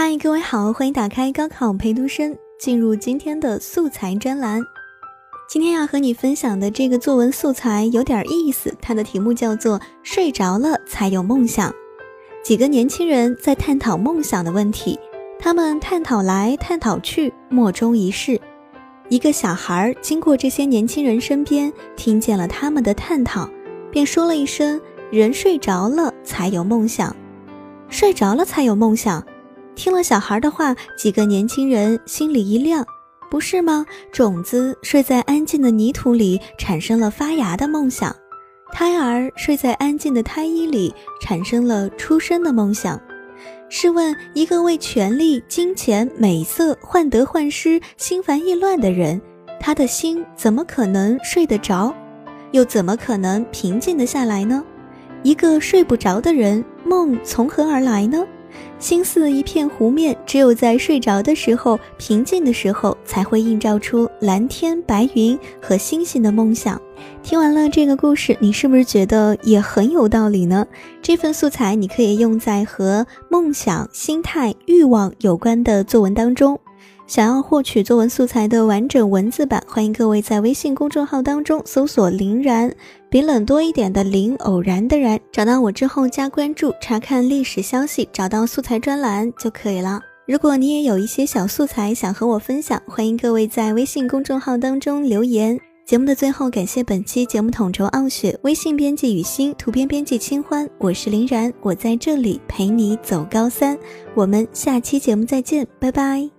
嗨，各位好，欢迎打开高考陪读生，进入今天的素材专栏。今天要和你分享的这个作文素材有点意思，它的题目叫做“睡着了才有梦想”。几个年轻人在探讨梦想的问题，他们探讨来探讨去，莫衷一是。一个小孩经过这些年轻人身边，听见了他们的探讨，便说了一声：“人睡着了才有梦想，睡着了才有梦想。”听了小孩的话，几个年轻人心里一亮，不是吗？种子睡在安静的泥土里，产生了发芽的梦想；胎儿睡在安静的胎衣里，产生了出生的梦想。试问，一个为权力、金钱、美色患得患失、心烦意乱的人，他的心怎么可能睡得着？又怎么可能平静得下来呢？一个睡不着的人，梦从何而来呢？心似一片湖面，只有在睡着的时候、平静的时候，才会映照出蓝天白云和星星的梦想。听完了这个故事，你是不是觉得也很有道理呢？这份素材你可以用在和梦想、心态、欲望有关的作文当中。想要获取作文素材的完整文字版，欢迎各位在微信公众号当中搜索“林然”，比冷多一点的林，偶然的然，找到我之后加关注，查看历史消息，找到素材专栏就可以了。如果你也有一些小素材想和我分享，欢迎各位在微信公众号当中留言。节目的最后，感谢本期节目统筹傲雪，微信编辑雨欣，图片编辑清欢，我是林然，我在这里陪你走高三，我们下期节目再见，拜拜。